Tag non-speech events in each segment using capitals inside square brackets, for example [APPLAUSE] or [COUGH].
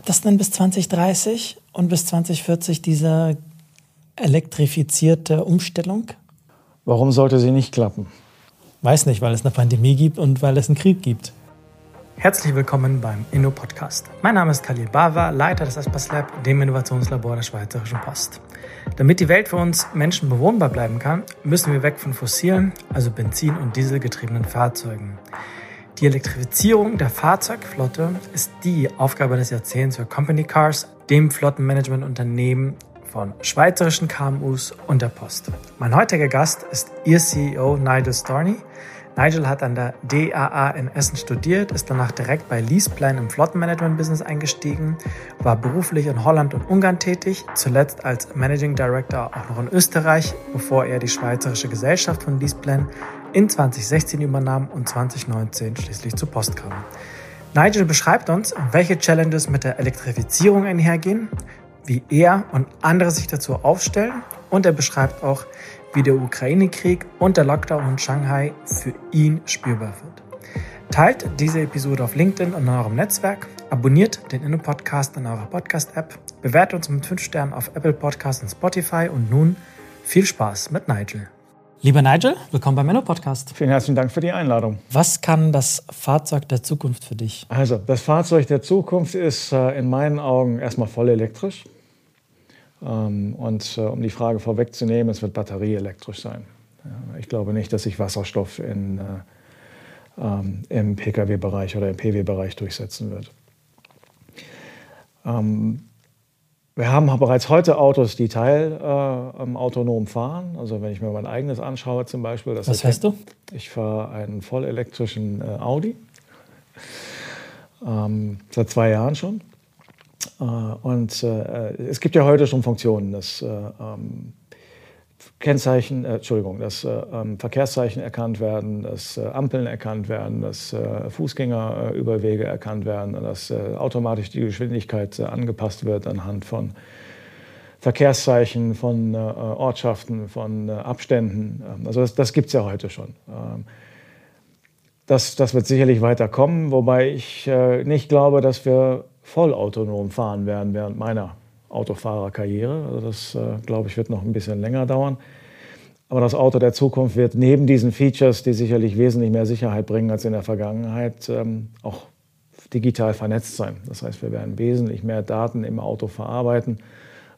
Klappt das denn bis 2030 und bis 2040 diese elektrifizierte Umstellung? Warum sollte sie nicht klappen? Weiß nicht, weil es eine Pandemie gibt und weil es einen Krieg gibt. Herzlich willkommen beim Inno-Podcast. Mein Name ist Khalil Bava, Leiter des Aspas Lab, dem Innovationslabor der Schweizerischen Post. Damit die Welt für uns Menschen bewohnbar bleiben kann, müssen wir weg von fossilen, also Benzin- und Dieselgetriebenen Fahrzeugen. Die Elektrifizierung der Fahrzeugflotte ist die Aufgabe des Jahrzehnts für Company Cars, dem Flottenmanagementunternehmen von schweizerischen KMUs und der Post. Mein heutiger Gast ist ihr CEO Nigel Storney. Nigel hat an der DAA in Essen studiert, ist danach direkt bei Leaseplan im Flottenmanagement-Business eingestiegen, war beruflich in Holland und Ungarn tätig, zuletzt als Managing Director auch noch in Österreich, bevor er die schweizerische Gesellschaft von Leaseplan in 2016 übernahm und 2019 schließlich zur Post kam. Nigel beschreibt uns, welche Challenges mit der Elektrifizierung einhergehen, wie er und andere sich dazu aufstellen und er beschreibt auch, wie der Ukraine-Krieg und der Lockdown in Shanghai für ihn spürbar wird. Teilt diese Episode auf LinkedIn und in eurem Netzwerk, abonniert den Inno-Podcast in eurer Podcast-App, bewertet uns mit 5 Sternen auf Apple Podcasts und Spotify und nun viel Spaß mit Nigel. Lieber Nigel, willkommen beim Menno Podcast. Vielen herzlichen Dank für die Einladung. Was kann das Fahrzeug der Zukunft für dich? Also, das Fahrzeug der Zukunft ist äh, in meinen Augen erstmal voll elektrisch. Ähm, und äh, um die Frage vorwegzunehmen, es wird batterieelektrisch sein. Ja, ich glaube nicht, dass sich Wasserstoff in, äh, ähm, im Pkw-Bereich oder im PW-Bereich durchsetzen wird. Ähm, wir haben bereits heute Autos, die teilautonom äh, fahren. Also wenn ich mir mein eigenes anschaue zum Beispiel. Was fährst du? Ich fahre einen vollelektrischen äh, Audi. Ähm, seit zwei Jahren schon. Äh, und äh, es gibt ja heute schon Funktionen, dass äh, ähm, Kennzeichen, äh, Entschuldigung, dass äh, ähm, Verkehrszeichen erkannt werden, dass äh, Ampeln erkannt werden, dass äh, Fußgängerüberwege erkannt werden, dass äh, automatisch die Geschwindigkeit äh, angepasst wird anhand von Verkehrszeichen, von Ortschaften, von Abständen. Ähm, also das, das gibt es ja heute schon. Ähm, das, das wird sicherlich weiter kommen, wobei ich nicht glaube, dass wir vollautonom fahren werden während meiner Autofahrerkarriere. Also das, äh, glaube ich, wird noch ein bisschen länger dauern. Aber das Auto der Zukunft wird neben diesen Features, die sicherlich wesentlich mehr Sicherheit bringen als in der Vergangenheit, ähm, auch digital vernetzt sein. Das heißt, wir werden wesentlich mehr Daten im Auto verarbeiten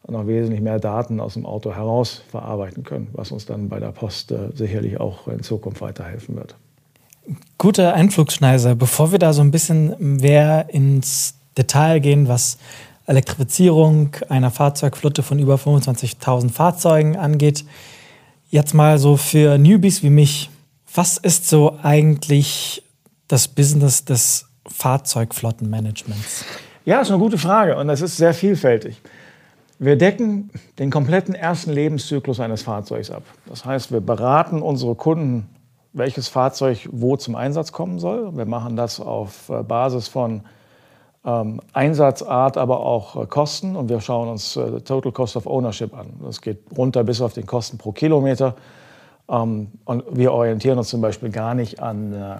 und auch wesentlich mehr Daten aus dem Auto heraus verarbeiten können, was uns dann bei der Post äh, sicherlich auch in Zukunft weiterhelfen wird. Guter Einflugschneise. Bevor wir da so ein bisschen mehr ins Detail gehen, was Elektrifizierung einer Fahrzeugflotte von über 25.000 Fahrzeugen angeht. Jetzt mal so für Newbies wie mich, was ist so eigentlich das Business des Fahrzeugflottenmanagements? Ja, ist eine gute Frage und das ist sehr vielfältig. Wir decken den kompletten ersten Lebenszyklus eines Fahrzeugs ab. Das heißt, wir beraten unsere Kunden, welches Fahrzeug wo zum Einsatz kommen soll. Wir machen das auf äh, Basis von ähm, Einsatzart, aber auch äh, Kosten. Und wir schauen uns äh, Total Cost of Ownership an. Das geht runter bis auf den Kosten pro Kilometer. Ähm, und wir orientieren uns zum Beispiel gar nicht an, äh,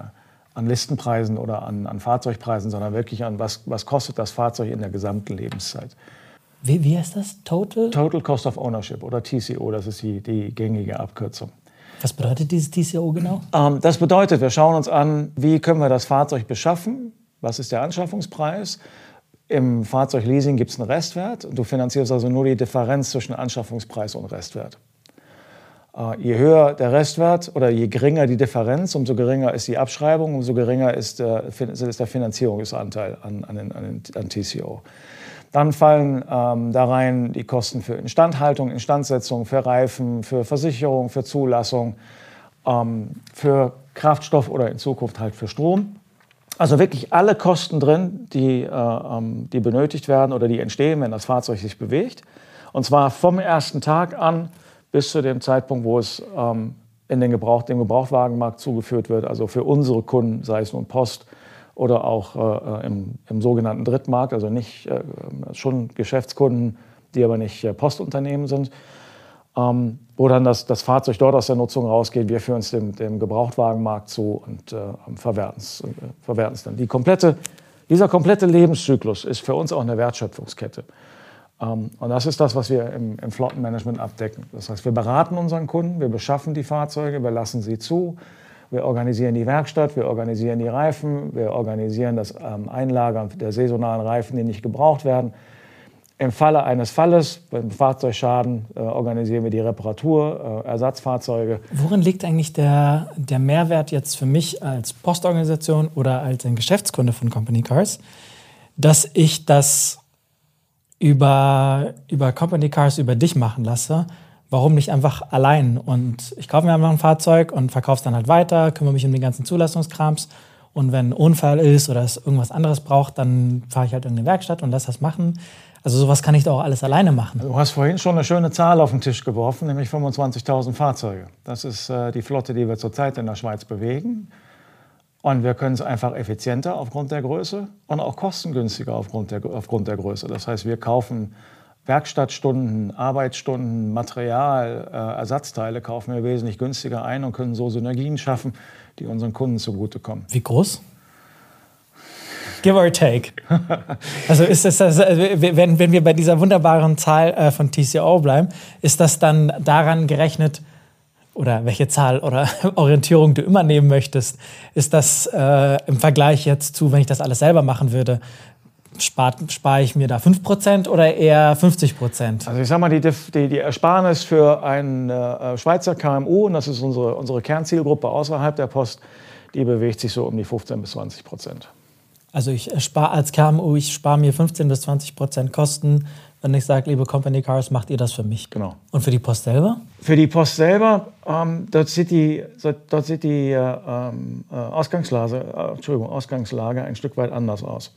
an Listenpreisen oder an, an, Fahrzeugpreisen, sondern wirklich an, was, was kostet das Fahrzeug in der gesamten Lebenszeit. Wie, wie heißt das? Total? Total Cost of Ownership oder TCO, das ist die, die gängige Abkürzung. Was bedeutet dieses TCO genau? Ähm, das bedeutet, wir schauen uns an, wie können wir das Fahrzeug beschaffen, was ist der Anschaffungspreis? Im Fahrzeugleasing gibt es einen Restwert. Du finanzierst also nur die Differenz zwischen Anschaffungspreis und Restwert. Äh, je höher der Restwert oder je geringer die Differenz, umso geringer ist die Abschreibung, umso geringer ist der, ist der Finanzierungsanteil an, an, an, an TCO. Dann fallen ähm, da rein die Kosten für Instandhaltung, Instandsetzung, für Reifen, für Versicherung, für Zulassung, ähm, für Kraftstoff oder in Zukunft halt für Strom. Also wirklich alle Kosten drin, die, äh, ähm, die benötigt werden oder die entstehen, wenn das Fahrzeug sich bewegt. Und zwar vom ersten Tag an bis zu dem Zeitpunkt, wo es ähm, in den Gebrauch, dem Gebrauchtwagenmarkt zugeführt wird. Also für unsere Kunden, sei es nun Post oder auch äh, im, im, sogenannten Drittmarkt, also nicht äh, schon Geschäftskunden, die aber nicht äh, Postunternehmen sind ähm, wo dann das, das Fahrzeug dort aus der Nutzung rausgeht. Wir führen es dem, dem Gebrauchtwagenmarkt zu und äh, verwerten es äh, dann. Die komplette Dieser komplette Lebenszyklus ist für uns auch eine Wertschöpfungskette. Ähm, und das ist das, was wir im, im, Flottenmanagement abdecken. Das heißt, wir beraten unseren Kunden, wir beschaffen die Fahrzeuge, wir lassen sie zu, wir organisieren die Werkstatt, wir organisieren die Reifen, wir organisieren das ähm, Einlagern der saisonalen Reifen, die nicht gebraucht werden. Im Falle eines Falles, beim Fahrzeugschaden, äh, organisieren wir die Reparatur, äh, Ersatzfahrzeuge. Worin liegt eigentlich der, der Mehrwert jetzt für mich als Postorganisation oder als ein Geschäftskunde von Company Cars, dass ich das über, über Company Cars über dich machen lasse? Warum nicht einfach allein? Und ich kaufe mir einfach ein Fahrzeug und verkaufe es dann halt weiter, kümmere mich um den ganzen Zulassungskrams. Und wenn ein Unfall ist oder es irgendwas anderes braucht, dann fahre ich halt in eine Werkstatt und lasse das machen. Also sowas kann ich doch auch alles alleine machen. Du hast vorhin schon eine schöne Zahl auf den Tisch geworfen, nämlich 25.000 Fahrzeuge. Das ist äh, die Flotte, die wir zurzeit in der Schweiz bewegen. Und wir können es einfach effizienter aufgrund der Größe und auch kostengünstiger aufgrund der, aufgrund der Größe. Das heißt, wir kaufen Werkstattstunden, Arbeitsstunden, Material, äh, Ersatzteile kaufen wir wesentlich günstiger ein und können so Synergien schaffen, die unseren Kunden zugutekommen. Wie groß? Give or take. [LAUGHS] Also ist es das, äh, wenn, wenn wir bei dieser wunderbaren Zahl äh, von TCO bleiben, ist das dann daran gerechnet, oder welche Zahl oder [LAUGHS] Orientierung du immer nehmen möchtest, ist das äh, im Vergleich jetzt zu, wenn ich das alles selber machen würde, spare spar ich mir da 5% oder eher 50%? Also ich sag mal, die, die, die Ersparnis für ein äh, Schweizer KMU, und das ist unsere, unsere Kernzielgruppe außerhalb der Post, die bewegt sich so um die 15 bis 20 Prozent. Also ich spare als KMU, ich spare mir 15 bis 20 Prozent Kosten, wenn ich sage, liebe Company Cars, macht ihr das für mich. Genau. Und für die Post selber? Für die Post selber, ähm, dort sieht die, dort sieht die äh, ähm, äh, Ausgangslage, äh, Entschuldigung, Ausgangslage ein Stück weit anders aus.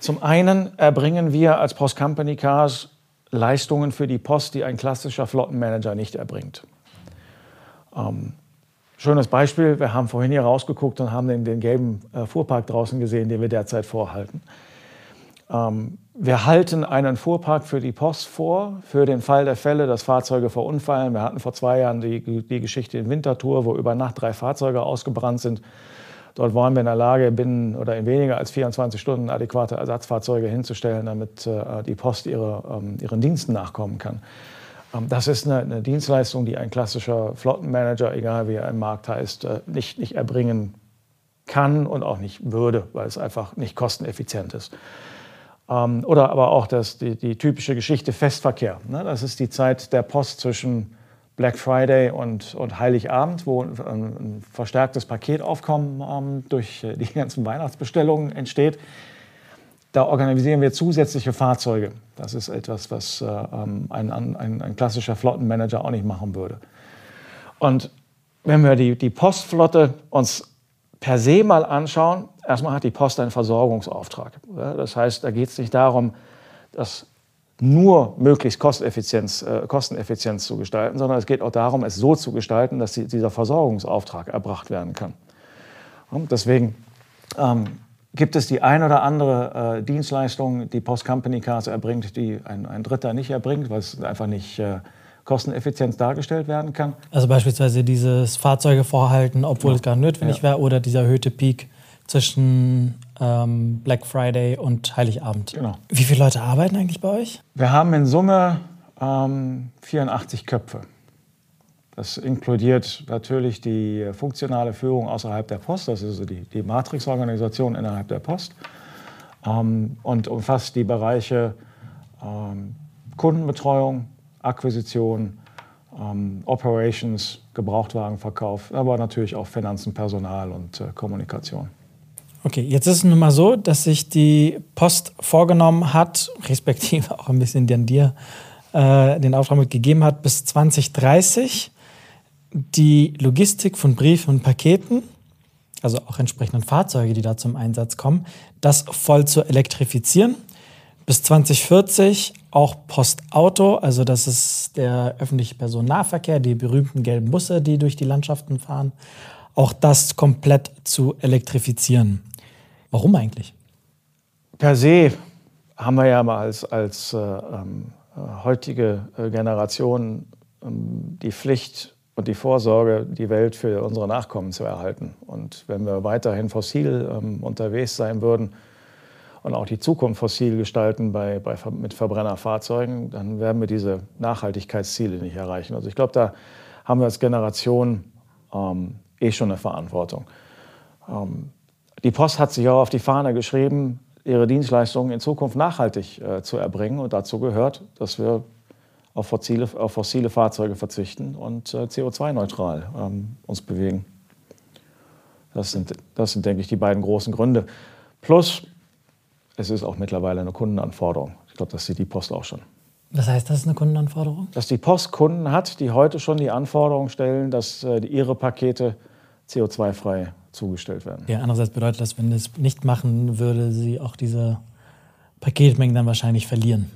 Zum einen erbringen wir als Post Company Cars Leistungen für die Post, die ein klassischer Flottenmanager nicht erbringt. Ähm, Schönes Beispiel, wir haben vorhin hier rausgeguckt und haben den, den gelben äh, Fuhrpark draußen gesehen, den wir derzeit vorhalten. Ähm, wir halten einen Fuhrpark für die Post vor, für den Fall der Fälle, dass Fahrzeuge verunfallen. Wir hatten vor zwei Jahren die, die Geschichte in Winterthur, wo über Nacht drei Fahrzeuge ausgebrannt sind. Dort waren wir in der Lage, binnen oder in weniger als 24 Stunden adäquate Ersatzfahrzeuge hinzustellen, damit äh, die Post ihre, ähm, ihren Diensten nachkommen kann. Ähm, das ist eine, eine, Dienstleistung, die ein klassischer Flottenmanager, egal wie er im Markt heißt, äh, nicht, nicht erbringen kann und auch nicht würde, weil es einfach nicht kosteneffizient ist. Ähm, oder aber auch das, die, die typische Geschichte Festverkehr. Ne? Das ist die Zeit der Post zwischen Black Friday und, und Heiligabend, wo ein, ein verstärktes Paketaufkommen ähm, durch die ganzen Weihnachtsbestellungen entsteht. Da organisieren wir zusätzliche Fahrzeuge. Das ist etwas, was äh, ähm, ein, ein, ein, klassischer Flottenmanager auch nicht machen würde. Und wenn wir die, die Postflotte uns per se mal anschauen, erstmal hat die Post einen Versorgungsauftrag. Das heißt, da geht es nicht darum, das nur möglichst Kosteneffizienz, äh, Kosteneffizienz zu gestalten, sondern es geht auch darum, es so zu gestalten, dass die, dieser Versorgungsauftrag erbracht werden kann. Und deswegen ähm, gibt es die ein oder andere äh, Dienstleistung, die Post Company Cars erbringt, die ein, ein Dritter nicht erbringt, weil es einfach nicht äh, kosteneffizient dargestellt werden kann. Also beispielsweise dieses Fahrzeuge vorhalten, obwohl ja. es gar notwendig ja. wäre, oder dieser erhöhte Peak zwischen ähm, Black Friday und Heiligabend. Genau. Wie viele Leute arbeiten eigentlich bei euch? Wir haben in Summe ähm, 84 Köpfe. Das inkludiert natürlich die funktionale Führung außerhalb der Post, das ist also die, die Matrix-Organisation innerhalb der Post ähm, und umfasst die Bereiche ähm, Kundenbetreuung, Akquisition, ähm, Operations, Gebrauchtwagenverkauf, aber natürlich auch Finanzen, Personal und äh, Kommunikation. Okay, jetzt ist es nun mal so, dass sich die Post vorgenommen hat, [LAUGHS] respektive auch ein bisschen an dir äh, den Auftrag mitgegeben hat, bis 2030 die Logistik von Briefen und Paketen, also auch entsprechenden Fahrzeuge, die da zum Einsatz kommen, das voll zu elektrifizieren. Bis 2040 auch Postauto, also das ist der öffentliche Personennahverkehr, die berühmten gelben Busse, die durch die Landschaften fahren, auch das komplett zu elektrifizieren. Warum eigentlich? Per se haben wir ja mal als, als äh, ähm, heutige äh, Generation ähm, die Pflicht, und die Vorsorge, die Welt für unsere Nachkommen zu erhalten. Und wenn wir weiterhin fossil ähm, unterwegs sein würden, und auch die Zukunft fossil gestalten bei, bei, mit Verbrennerfahrzeugen, dann werden wir diese Nachhaltigkeitsziele nicht erreichen. Also ich glaube, da haben wir als Generation ähm, eh schon eine Verantwortung. Ähm, die Post hat sich auch auf die Fahne geschrieben, ihre Dienstleistungen in Zukunft nachhaltig äh, zu erbringen. Und dazu gehört, dass wir auf fossile, auf fossile Fahrzeuge verzichten und äh, CO2-neutral ähm, uns bewegen. Das sind, das sind, denke ich, die beiden großen Gründe. Plus, es ist auch mittlerweile eine Kundenanforderung. Ich glaube, das sieht die Post auch schon. Was heißt das, eine Kundenanforderung? Dass die Post Kunden hat, die heute schon die Anforderung stellen, dass äh, ihre Pakete CO2-frei zugestellt werden. Ja, andererseits bedeutet das, wenn es nicht machen würde, sie auch diese Paketmengen dann wahrscheinlich verlieren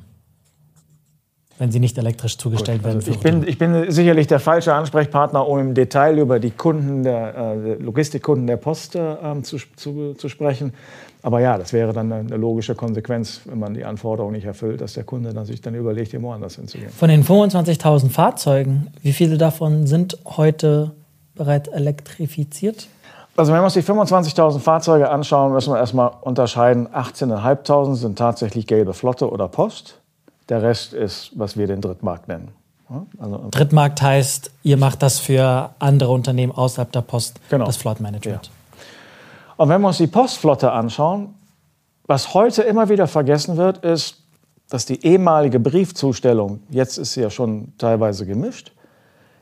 wenn sie nicht elektrisch zugestellt Gut, also werden. Ich bin, ich bin, sicherlich der falsche Ansprechpartner, um im Detail über die Kunden der äh, Logistikkunden der Post äh, zu, zu, zu, sprechen. Aber ja, das wäre dann eine logische Konsequenz, wenn man die Anforderungen nicht erfüllt, dass der Kunde dann sich dann überlegt, hier woanders hinzugehen. Von den 25.000 Fahrzeugen, wie viele davon sind heute bereits elektrifiziert? Also wenn wir uns die 25.000 Fahrzeuge anschauen, müssen wir erstmal unterscheiden. 18.500 sind tatsächlich gelbe Flotte oder Post. Der Rest ist, was wir den Drittmarkt nennen. Also, Drittmarkt heißt, ihr macht das für andere Unternehmen außerhalb der Post, genau. das Flottmanagement. Ja. Und wenn wir uns die Postflotte anschauen, was heute immer wieder vergessen wird, ist, dass die ehemalige Briefzustellung, jetzt ist sie ja schon teilweise gemischt,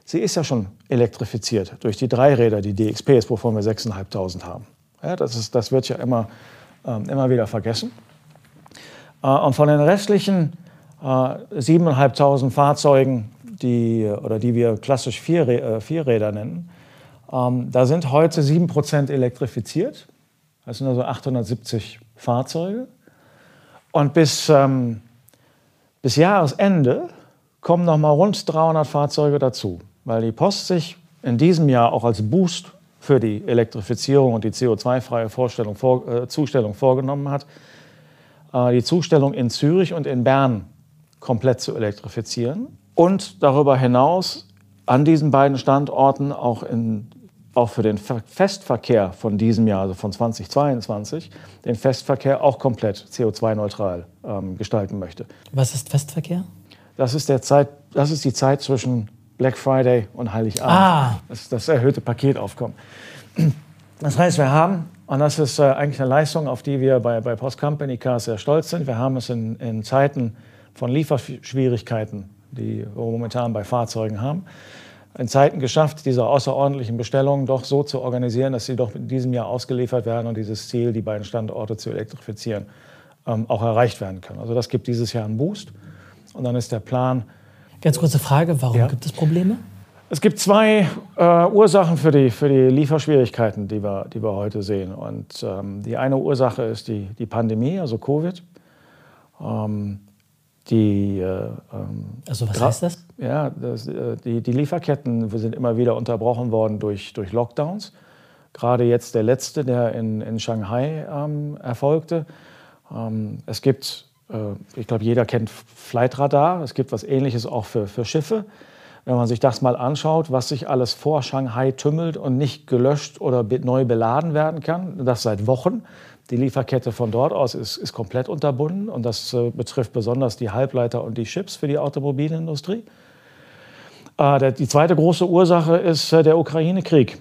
sie ist ja schon elektrifiziert durch die Dreiräder, die DXPs, wovon wir 6.500 haben. Ja, das, ist, das wird ja immer, ähm, immer wieder vergessen. Äh, und von den restlichen 7.500 äh, Fahrzeugen, die, oder die wir klassisch Vier, äh, Vierräder nennen. Ähm, da sind heute 7% elektrifiziert. Das sind also 870 Fahrzeuge. Und bis, ähm, bis Jahresende kommen noch mal rund 300 Fahrzeuge dazu, weil die Post sich in diesem Jahr auch als Boost für die Elektrifizierung und die CO2-freie vor, äh, Zustellung vorgenommen hat, äh, die Zustellung in Zürich und in Bern komplett zu elektrifizieren und darüber hinaus an diesen beiden Standorten auch, in, auch für den Festverkehr von diesem Jahr, also von 2022, den Festverkehr auch komplett CO2-neutral ähm, gestalten möchte. Was ist Festverkehr? Das ist, der Zeit, das ist die Zeit zwischen Black Friday und Heiligabend. Ah. Das ist das erhöhte Paketaufkommen. Das heißt, wir haben, und das ist äh, eigentlich eine Leistung, auf die wir bei, bei Post Company Cars sehr stolz sind, wir haben es in, in Zeiten von Lieferschwierigkeiten, die wir momentan bei Fahrzeugen haben, in Zeiten geschafft, diese außerordentlichen Bestellungen doch so zu organisieren, dass sie doch in diesem Jahr ausgeliefert werden und dieses Ziel, die beiden Standorte zu elektrifizieren, ähm, auch erreicht werden können. Also das gibt dieses Jahr einen Boost. Und dann ist der Plan. Ganz kurze Frage, warum ja. gibt es Probleme? Es gibt zwei äh, Ursachen für die, für die Lieferschwierigkeiten, die wir, die wir heute sehen. Und ähm, die eine Ursache ist die, die Pandemie, also Covid. Ähm, die, äh, ähm, also was heißt das? Ja, das, äh, die, die Lieferketten sind immer wieder unterbrochen worden durch, durch Lockdowns. Gerade jetzt der letzte, der in, in Shanghai ähm, erfolgte. Ähm, es gibt, äh, ich glaube, jeder kennt Flightradar. Es gibt was Ähnliches auch für, für Schiffe. Wenn man sich das mal anschaut, was sich alles vor Shanghai tümmelt und nicht gelöscht oder neu beladen werden kann, das seit Wochen, die Lieferkette von dort aus ist, ist komplett unterbunden und das äh, betrifft besonders die Halbleiter und die Chips für die Automobilindustrie. Äh, der, die zweite große Ursache ist äh, der Ukraine-Krieg.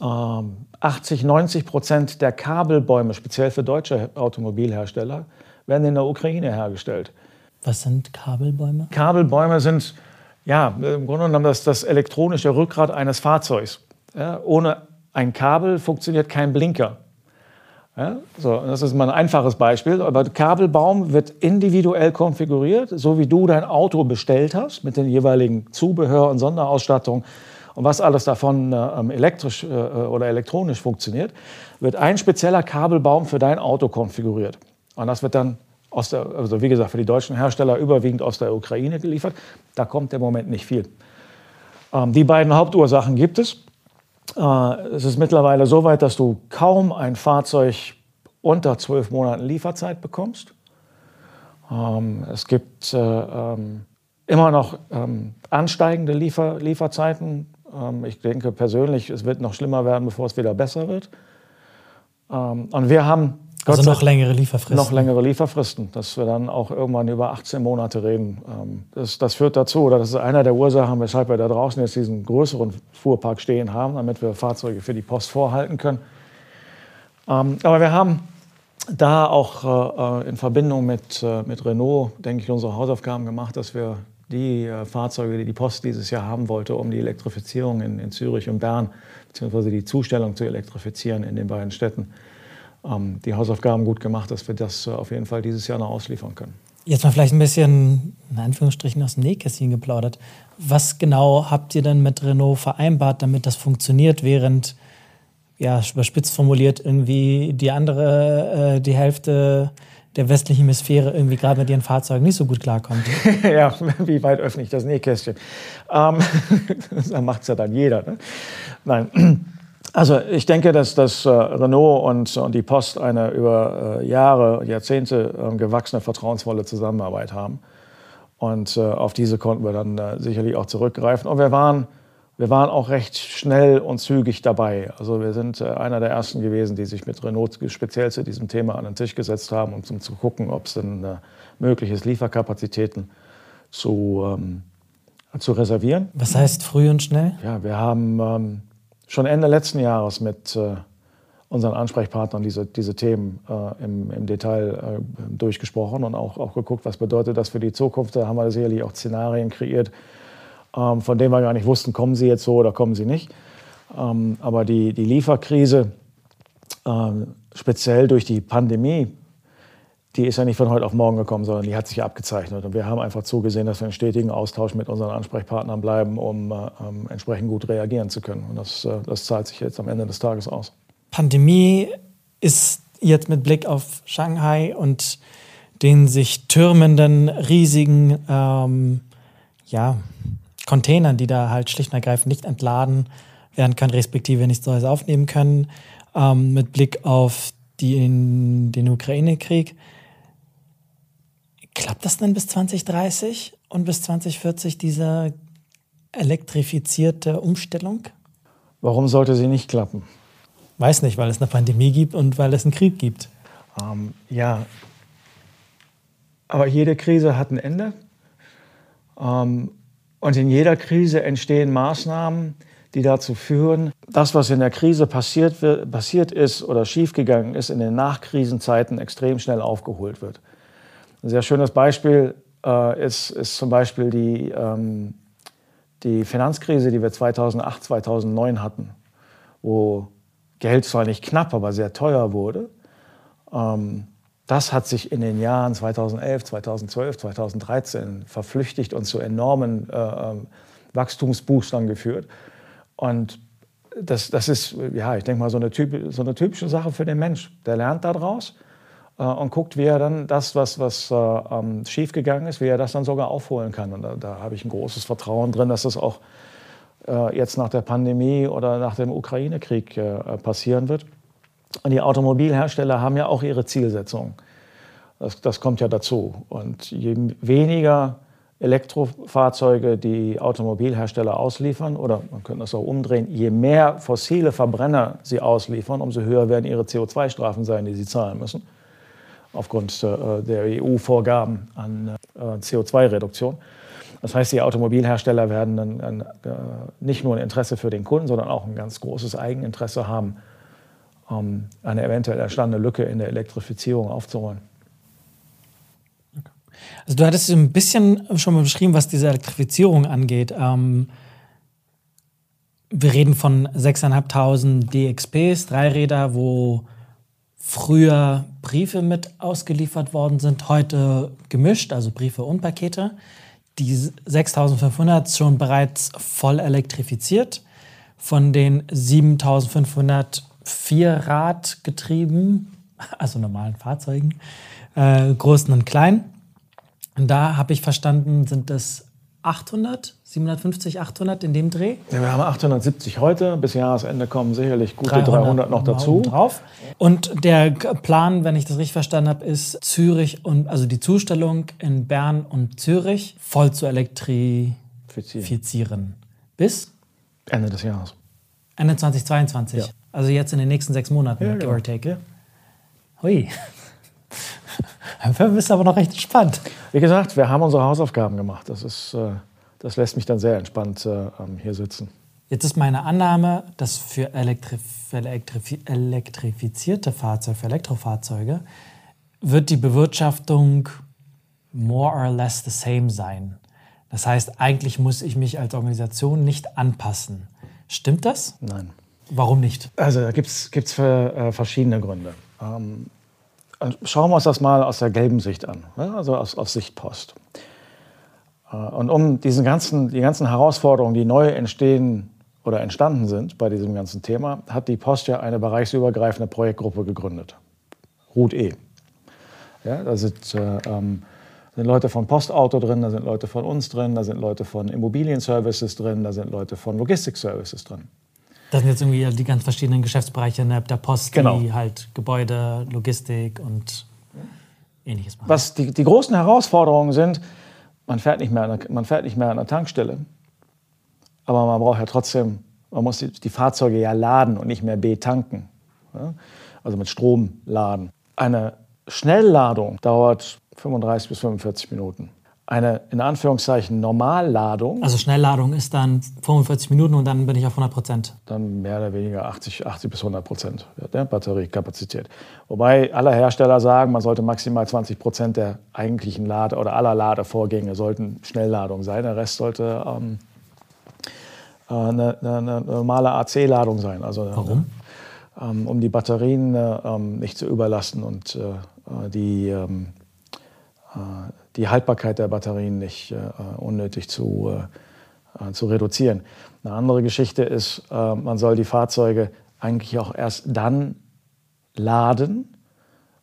80, ähm, 90 Prozent der Kabelbäume, speziell für deutsche Automobilhersteller, werden in der Ukraine hergestellt. Was sind Kabelbäume? Kabelbäume sind ja, im Grunde genommen das, das elektronische Rückgrat eines Fahrzeugs. Ja, ohne ein Kabel funktioniert kein Blinker. Ja, so, das ist mal ein einfaches Beispiel. Aber Kabelbaum wird individuell konfiguriert, so wie du dein Auto bestellt hast, mit den jeweiligen Zubehör und Sonderausstattung und was alles davon äh, elektrisch äh, oder elektronisch funktioniert, wird ein spezieller Kabelbaum für dein Auto konfiguriert. Und das wird dann aus der, also wie gesagt, für die deutschen Hersteller überwiegend aus der Ukraine geliefert. Da kommt im Moment nicht viel. Ähm, die beiden Hauptursachen gibt es. Äh, es ist mittlerweile so weit, dass du kaum ein Fahrzeug unter zwölf Monaten Lieferzeit bekommst. Ähm, es gibt äh, ähm, immer noch ansteigende Liefer Lieferzeiten. ich denke persönlich, es wird noch schlimmer werden, bevor es wieder besser wird. und wir haben also noch längere Lieferfristen. Noch längere Lieferfristen, dass wir dann auch irgendwann über 18 Monate reden. Ähm, das, das führt dazu, oder das ist einer der Ursachen, weshalb wir da draußen jetzt diesen größeren Fuhrpark stehen haben, damit wir Fahrzeuge für die Post vorhalten können. Ähm, aber wir haben da auch äh, in Verbindung mit, äh, mit Renault, denke ich, unsere Hausaufgaben gemacht, dass wir die äh, Fahrzeuge, die die Post dieses Jahr haben wollte, um die Elektrifizierung in, in Zürich und Bern, beziehungsweise die Zustellung zu elektrifizieren in den beiden Städten, ähm, die Hausaufgaben gut gemacht, dass wir das äh, auf jeden Fall dieses Jahr noch ausliefern können. Jetzt mal vielleicht ein bisschen, in Anführungsstrichen, aus dem Nähkästchen geplaudert. Was genau habt ihr denn mit Renault vereinbart, damit das funktioniert, während ja, überspitzt formuliert, irgendwie die andere, äh, die Hälfte der westlichen Hemisphäre irgendwie gerade mit ihren Fahrzeugen nicht so gut klarkommt. [LAUGHS] ja, wie weit öffne ich das Nähkästchen? Ähm, [LAUGHS] da macht es ja dann jeder. Ne? Nein. Also ich denke, dass, dass äh, Renault und, und die Post eine über äh, Jahre, Jahrzehnte äh, gewachsene, vertrauensvolle Zusammenarbeit haben. Und äh, auf diese konnten wir dann sicherlich auch zurückgreifen. Und wir waren wir waren auch recht schnell und zügig dabei. Also wir sind einer der ersten gewesen, die sich mit Renault speziell zu diesem Thema an den Tisch gesetzt haben, um, zu gucken, ob es denn möglich ist, Lieferkapazitäten zu, ähm, zu reservieren. Was heißt früh und schnell? Ja, wir haben ähm, schon Ende letzten Jahres mit äh, unseren Ansprechpartnern diese, diese Themen äh, im, im, Detail äh, durchgesprochen und auch, auch geguckt, was bedeutet das für die Zukunft. Da haben wir sicherlich auch Szenarien kreiert, ähm, von denen wir gar nicht wussten, kommen sie jetzt so oder kommen sie nicht. Ähm, aber die, die Lieferkrise, ähm, speziell durch die Pandemie, die ist ja nicht von heute auf morgen gekommen, sondern die hat sich abgezeichnet. Und wir haben einfach zugesehen, dass wir in stetigen Austausch mit unseren Ansprechpartnern bleiben, um äh, entsprechend gut reagieren zu können. Und das, äh, das zahlt sich jetzt am Ende des Tages aus. Pandemie ist jetzt mit Blick auf Shanghai und den sich türmenden, riesigen ähm, ja, Containern, die da halt schlicht und ergreifend nicht entladen werden können, respektive nichts Neues aufnehmen können, ähm, mit Blick auf die in, den Ukraine-Krieg. Klappt das denn bis 2030 und bis 2040 diese elektrifizierte Umstellung? Warum sollte sie nicht klappen? Weiß nicht, weil es eine Pandemie gibt und weil es einen Krieg gibt. Ähm, ja, aber jede Krise hat ein Ende. Ähm, und in jeder Krise entstehen Maßnahmen, die dazu führen, das, was in der Krise passiert, passiert ist oder schiefgegangen ist, in den Nachkrisenzeiten extrem schnell aufgeholt wird. Ein sehr schönes Beispiel äh, ist, ist, zum Beispiel die, ähm, die Finanzkrise, die wir 2008, 2009 hatten, wo Geld zwar nicht knapp, aber sehr teuer wurde. Ähm, das hat sich in den Jahren 2011, 2012, 2013 verflüchtigt und zu enormen äh, ähm, Wachstumsboostern geführt. Und das, das ist, ja, ich denke mal, so eine, typ, so eine typische Sache für den Mensch. Der lernt daraus und guckt, wie er dann das, was, was äh, ähm, schiefgegangen ist, wie er das dann sogar aufholen kann. Und da, da habe ich ein großes Vertrauen drin, dass das auch äh, jetzt nach der Pandemie oder nach dem Ukraine-Krieg äh, passieren wird. Und die Automobilhersteller haben ja auch ihre Zielsetzungen. Das, das kommt ja dazu. Und je weniger Elektrofahrzeuge die Automobilhersteller ausliefern, oder man könnte das auch umdrehen, je mehr fossile Verbrenner sie ausliefern, umso höher werden ihre CO2-Strafen sein, die sie zahlen müssen, aufgrund äh, der EU-Vorgaben an äh, CO2-Reduktion. Das heißt, die Automobilhersteller werden dann, äh, nicht nur ein Interesse für den Kunden, sondern auch ein ganz großes Eigeninteresse haben, um eine eventuell entstandene Lücke in der Elektrifizierung aufzuholen. Also du hattest ein bisschen schon mal beschrieben, was diese Elektrifizierung angeht. Ähm, wir reden von 6.500 DXPs, Dreiräder, wo früher Briefe mit ausgeliefert worden sind, heute gemischt, also Briefe und Pakete. Die 6500 schon bereits voll elektrifiziert. Von den 7500 Vierradgetrieben, [LAUGHS] also normalen Fahrzeugen, äh, großen und kleinen. Und da habe ich verstanden, sind das 800, 750, 800 in dem Dreh. Ja, wir haben 870 heute. Bis Jahresende kommen sicherlich gute 300, 300 noch dazu. Drauf. Und der Plan, wenn ich das richtig verstanden habe, ist Zürich und also die Zustellung in Bern und Zürich voll zu elektrifizieren. Bis Ende des Jahres. Ende 2022. Ja. Also jetzt in den nächsten sechs Monaten, ja, give genau. or take. Ja. Hui. Du bist aber noch recht entspannt. Wie gesagt, wir haben unsere Hausaufgaben gemacht. Das, ist, äh, das lässt mich dann sehr entspannt äh, ähm, hier sitzen. Jetzt ist meine Annahme, dass für Elektrif Elektrif elektrifizierte Fahrzeuge, für Elektrofahrzeuge, wird die Bewirtschaftung more or less the same sein. Das heißt, eigentlich muss ich mich als Organisation nicht anpassen. Stimmt das? Nein. Warum nicht? Also da gibt es äh, verschiedene Gründe. Ähm, schauen wir uns das mal aus der gelben Sicht an, ne? also aus, aus Sicht Post. Äh, und um diesen ganzen, die ganzen Herausforderungen, die neu entstehen oder entstanden sind bei diesem ganzen Thema, hat die Post ja eine bereichsübergreifende Projektgruppe gegründet. RUT E. Ja, da sind äh, ähm, sind Leute von Postauto drin, da sind Leute von uns drin, da sind Leute von Immobilienservices drin, da sind Leute von Logistikservices drin. Das sind jetzt irgendwie die ganz verschiedenen Geschäftsbereiche der Post, genau. die halt Gebäude, Logistik und ähnliches machen. Was die, die großen Herausforderungen sind, man fährt, nicht mehr an der, man fährt nicht mehr an der Tankstelle, aber man braucht ja trotzdem, man muss die, die Fahrzeuge ja laden und nicht mehr betanken. Ja? Also mit Strom laden. Eine Schnellladung dauert 35 bis 45 Minuten. Eine in Anführungszeichen Normalladung. Also Schnellladung ist dann 45 Minuten und dann bin ich auf 100 Prozent. Dann mehr oder weniger 80, 80 bis 100 Prozent der Batteriekapazität. Wobei alle Hersteller sagen, man sollte maximal 20 Prozent der eigentlichen Lade oder aller Ladevorgänge sollten Schnellladung sein. Der Rest sollte ähm, äh, eine, eine, eine, normale AC-Ladung sein. Also, Warum? Ähm, um die Batterien äh, ähm, nicht zu überlasten und äh, äh die ähm, äh, die Haltbarkeit der Batterien nicht äh, unnötig zu, äh, zu reduzieren. Eine andere Geschichte ist, man soll die Fahrzeuge eigentlich auch erst dann laden,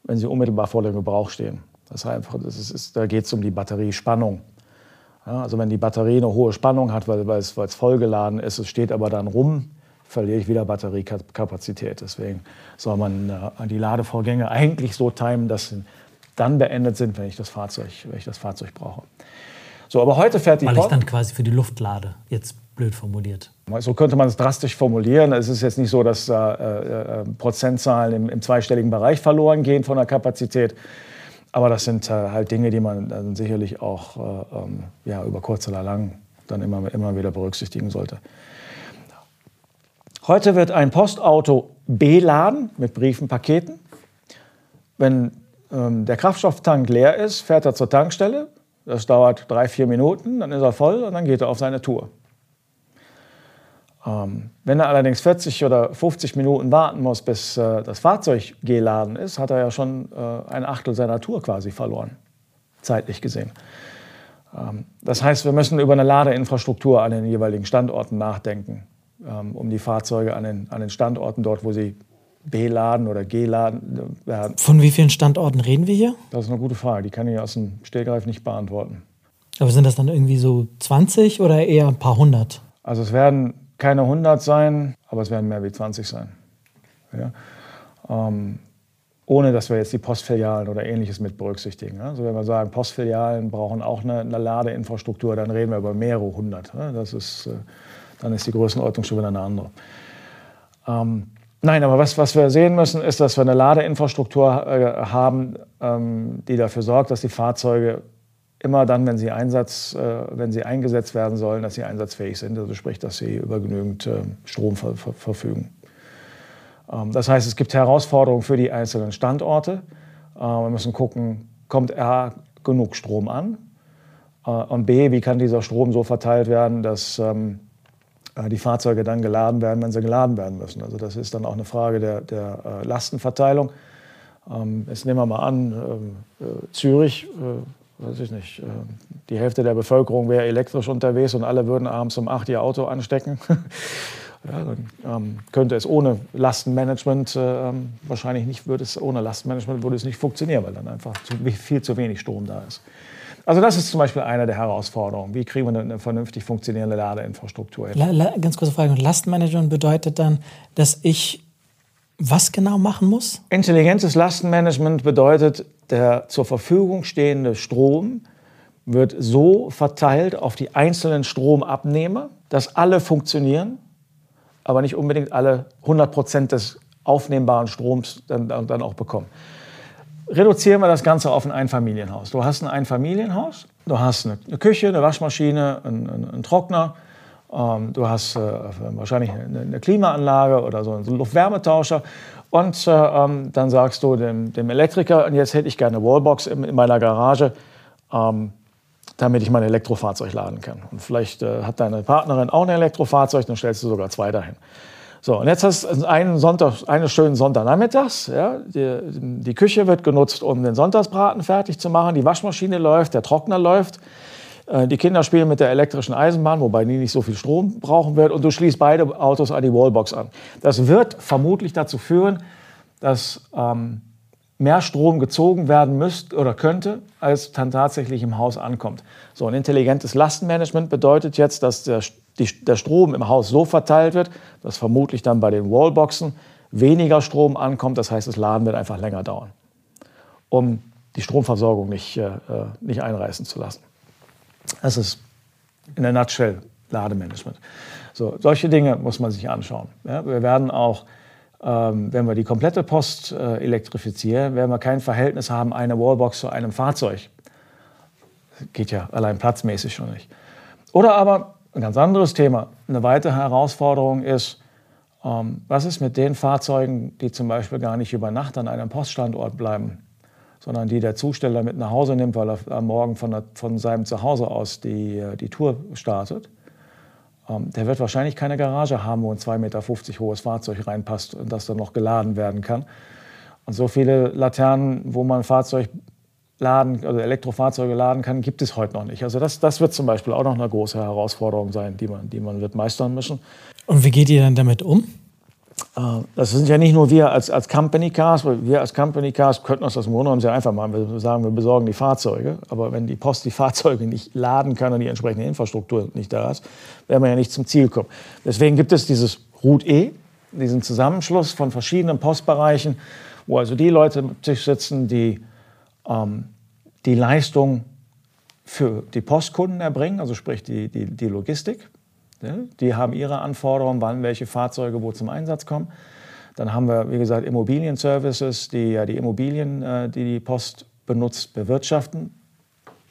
wenn sie unmittelbar vor dem Gebrauch stehen. Das heißt das ist, da geht es um die Batteriespannung. Ja, also wenn die Batterie eine hohe Spannung hat, weil, weil, es, weil es vollgeladen ist, es steht aber dann rum, verliere ich wieder Batteriekapazität. Deswegen soll man äh, die Ladevorgänge eigentlich so timen, dass dann beendet sind, wenn ich das Fahrzeug, wenn ich das Fahrzeug brauche. So, aber heute fährt die Weil ich dann quasi für die Luft lade, jetzt blöd formuliert. So könnte man es drastisch formulieren. Es ist jetzt nicht so, dass äh, äh, Prozentzahlen im, im, zweistelligen Bereich verloren gehen von der Kapazität. Aber das sind äh, halt Dinge, die man dann sicherlich auch äh, ähm, ja, über kurz oder lang dann immer, immer wieder berücksichtigen sollte. Heute wird ein Postauto beladen mit Briefen, Paketen. Wenn der Kraftstofftank leer ist, fährt er zur Tankstelle. Das dauert drei, vier Minuten, dann ist er voll und dann geht er auf seine Tour. Ähm, wenn er allerdings 40 oder 50 Minuten warten muss, bis äh, das Fahrzeug geladen ist, hat er ja schon äh, ein Achtel seiner Tour quasi verloren, zeitlich gesehen. Ähm, das heißt, wir müssen über eine Ladeinfrastruktur an den jeweiligen Standorten nachdenken, ähm, um die Fahrzeuge an den, an den Standorten dort, wo sie B-Laden oder G-Laden werden. Von wie vielen Standorten reden wir hier? Das ist eine gute Frage. Die kann ich aus dem Stillgreif nicht beantworten. Aber sind das dann irgendwie so 20 oder eher ein paar hundert? Also es werden keine 100 sein, aber es werden mehr wie 20 sein. Ja? Ähm, ohne dass wir jetzt die Postfilialen oder ähnliches mit berücksichtigen. Also wenn wir sagen, Postfilialen brauchen auch eine, eine Ladeinfrastruktur, dann reden wir über mehrere hundert. Das ist, äh, dann ist die Größenordnung schon wieder eine andere. Ähm, Nein, aber was, was wir sehen müssen, ist, dass wir eine Ladeinfrastruktur äh, haben, ähm, die dafür sorgt, dass die Fahrzeuge immer dann, wenn sie, Einsatz, äh, wenn sie eingesetzt werden sollen, dass sie einsatzfähig sind. Also sprich, dass sie über genügend äh, Strom ver ver verfügen. Ähm, das heißt, es gibt Herausforderungen für die einzelnen Standorte. Äh, wir müssen gucken, kommt A genug Strom an? Äh, und B, wie kann dieser Strom so verteilt werden, dass ähm, äh, die Fahrzeuge dann geladen werden, wenn sie geladen werden müssen. Also das ist dann auch eine Frage der, der äh, Lastenverteilung. Ähm, jetzt nehmen wir mal an, ähm, äh, Zürich, weiß ich nicht, die Hälfte der Bevölkerung wäre elektrisch unterwegs und alle würden abends um acht ihr Auto anstecken. [LAUGHS] Ja, dann ähm, könnte es ohne Lastenmanagement äh, wahrscheinlich nicht, würde es ohne Lastenmanagement würde es nicht funktionieren, weil dann einfach zu, viel zu wenig Strom da ist. Also das ist zum Beispiel eine der Herausforderungen. Wie kriegen wir eine vernünftig funktionierende Ladeinfrastruktur hin? La, la, ganz kurze Frage. Lastenmanagement bedeutet dann, dass ich was genau machen muss? Intelligentes Lastenmanagement bedeutet, der zur Verfügung stehende Strom wird so verteilt auf die einzelnen Stromabnehmer, dass alle funktionieren, aber nicht unbedingt alle 100 Prozent des aufnehmbaren Stroms dann, dann auch bekommen. Reduzieren wir das Ganze auf ein Einfamilienhaus. Du hast ein Einfamilienhaus, du hast eine, Küche, eine Waschmaschine, einen, einen Trockner, ähm, du hast äh, wahrscheinlich eine, eine, Klimaanlage oder so einen Luftwärmetauscher und äh, ähm, dann sagst du dem, dem, Elektriker, und jetzt hätte ich gerne eine Wallbox in, in meiner Garage, ähm, damit ich mein Elektrofahrzeug laden kann. Und vielleicht äh, hat deine Partnerin auch ein Elektrofahrzeug, dann stellst du sogar zwei dahin. So, und jetzt hast du einen Sonntag, eines schönen Sonntagnachmittags. Ja, die, die, Küche wird genutzt, um den Sonntagsbraten fertig zu machen. Die Waschmaschine läuft, der Trockner läuft. Äh, die Kinder spielen mit der elektrischen Eisenbahn, wobei die nicht so viel Strom brauchen wird. Und du schließt beide Autos an die Wallbox an. Das wird vermutlich dazu führen, dass ähm, mehr Strom gezogen werden müsste oder könnte, als dann tatsächlich im Haus ankommt. So ein intelligentes Lastenmanagement bedeutet jetzt, dass der die, der Strom im Haus so verteilt wird, dass vermutlich dann bei den Wallboxen weniger Strom ankommt. Das heißt, das Laden wird einfach länger dauern, um die Stromversorgung nicht, äh, nicht einreißen zu lassen. Das ist in der Nutshell Lademanagement. So, solche Dinge muss man sich anschauen. Ja, wir werden auch, wenn wir die komplette Post äh, elektrifizieren, werden wir kein Verhältnis haben, eine Wallbox zu einem Fahrzeug. Geht ja allein platzmäßig schon nicht. Oder aber ein ganz anderes Thema. Eine weitere Herausforderung ist, ähm, was ist mit den Fahrzeugen, die zum Beispiel gar nicht über Nacht an einem Poststandort bleiben, sondern die der Zusteller mit nach Hause nimmt, weil er am Morgen von, der, von seinem Zuhause aus die, äh, die Tour startet. Ähm, der wird wahrscheinlich keine Garage haben, wo ein 2,50 Meter hohes Fahrzeug reinpasst und das dann noch geladen werden kann. Und so viele Laternen, wo man Fahrzeug laden, also Elektrofahrzeuge laden kann, gibt es heute noch nicht. Also das, das wird zum Beispiel auch noch eine große Herausforderung sein, die man, die man wird meistern müssen. Und wie geht ihr dann damit um? Äh, das sind ja nicht nur wir als, als Company Cars, weil wir als Company Cars könnten uns das im genommen sehr einfach machen. Wir sagen, wir besorgen die Fahrzeuge. Aber wenn die Post die [LAUGHS] Fahrzeuge nicht laden kann und die entsprechende Infrastruktur nicht da ist, werden wir ja nicht zum Ziel kommen. Deswegen gibt es dieses Route E, diesen Zusammenschluss von verschiedenen Postbereichen, wo also die Leute am Tisch sitzen, die ähm, die Leistung für die Postkunden erbringen, also sprich die, die, die Logistik. Die haben ihre Anforderungen, wann welche Fahrzeuge wo zum Einsatz kommen. Dann haben wir, wie gesagt, Immobilienservices, die ja die Immobilien, äh, die die Post benutzt, bewirtschaften.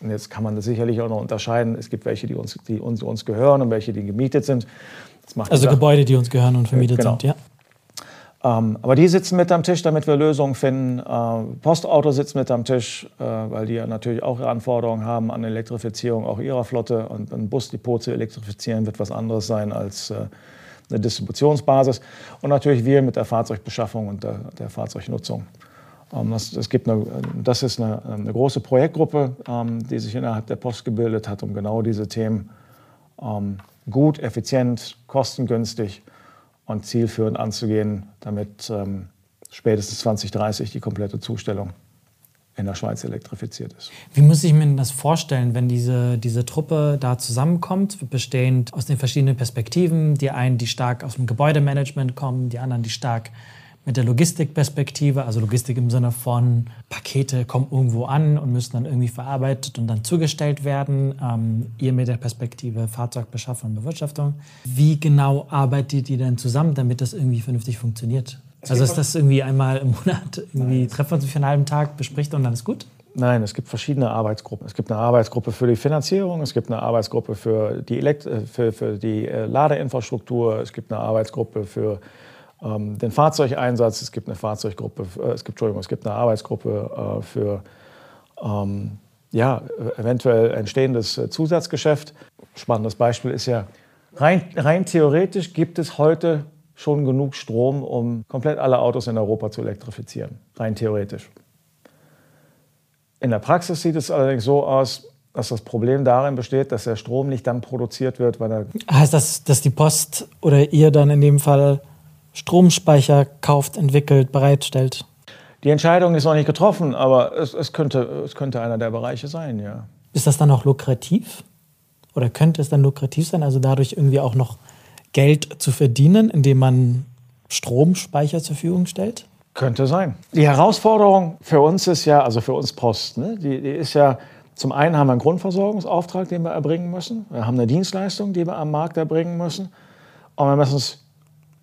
Und jetzt kann man das sicherlich auch noch unterscheiden. Es gibt welche, die uns, die uns, uns gehören und welche, die gemietet sind. also Gebäude, die uns gehören und vermietet genau. sind, ja. Ähm, aber die sitzen mit am Tisch, damit wir Lösungen finden. Äh, Postauto sitzt mit am Tisch, äh, weil die ja natürlich auch Anforderungen haben an Elektrifizierung auch ihrer Flotte. Und ein Busdepot zu elektrifizieren wird was anderes sein als äh, eine Distributionsbasis. Und natürlich wir mit der Fahrzeugbeschaffung und der, der Fahrzeugnutzung. Ähm, das, das, gibt eine, das ist eine, eine große Projektgruppe, ähm, die sich innerhalb der Post gebildet hat, um genau diese Themen ähm, gut, effizient, kostengünstig und zielführend anzugehen, damit ähm, spätestens 2030 die komplette Zustellung in der Schweiz elektrifiziert ist. Wie muss ich mir das vorstellen, wenn diese, diese Truppe da zusammenkommt, bestehend aus den verschiedenen Perspektiven, die einen, die stark aus dem Gebäudemanagement kommen, die anderen, die stark mit der Logistikperspektive, also Logistik im Sinne von Pakete kommen irgendwo an und müssen dann irgendwie verarbeitet und dann zugestellt werden. Ähm, ihr mit der Perspektive Fahrzeugbeschaffung und Bewirtschaftung. Wie genau arbeitet ihr denn zusammen, damit das irgendwie vernünftig funktioniert? Also ist das irgendwie einmal im Monat, irgendwie treffen wir uns für einen halben Tag, bespricht und dann ist gut? Nein, es gibt verschiedene Arbeitsgruppen. Es gibt eine Arbeitsgruppe für die Finanzierung, es gibt eine Arbeitsgruppe für die, Elekt äh, für, für die äh, Ladeinfrastruktur, es gibt eine Arbeitsgruppe für ähm, den Fahrzeugeinsatz, es gibt eine Fahrzeuggruppe, äh, es gibt, Entschuldigung, es gibt eine Arbeitsgruppe äh, für ähm, ja, eventuell entstehendes äh, Zusatzgeschäft. Spannendes Beispiel ist ja, rein, rein theoretisch gibt es heute schon genug Strom, um komplett alle Autos in Europa zu elektrifizieren. Rein theoretisch. In der Praxis sieht es allerdings so aus, dass das Problem darin besteht, dass der Strom nicht dann produziert wird, weil er. Heißt das, dass die Post oder ihr dann in dem Fall Stromspeicher kauft, entwickelt, bereitstellt? Die Entscheidung ist noch nicht getroffen, aber es, es, könnte, es könnte einer der Bereiche sein, ja. Ist das dann auch lukrativ? Oder könnte es dann lukrativ sein, also dadurch irgendwie auch noch Geld zu verdienen, indem man Stromspeicher zur Verfügung stellt? Könnte sein. Die Herausforderung für uns ist ja, also für uns Post, ne, die, die ist ja, zum einen haben wir einen Grundversorgungsauftrag, den wir erbringen müssen. Wir haben eine Dienstleistung, die wir am Markt erbringen müssen. Und wir müssen es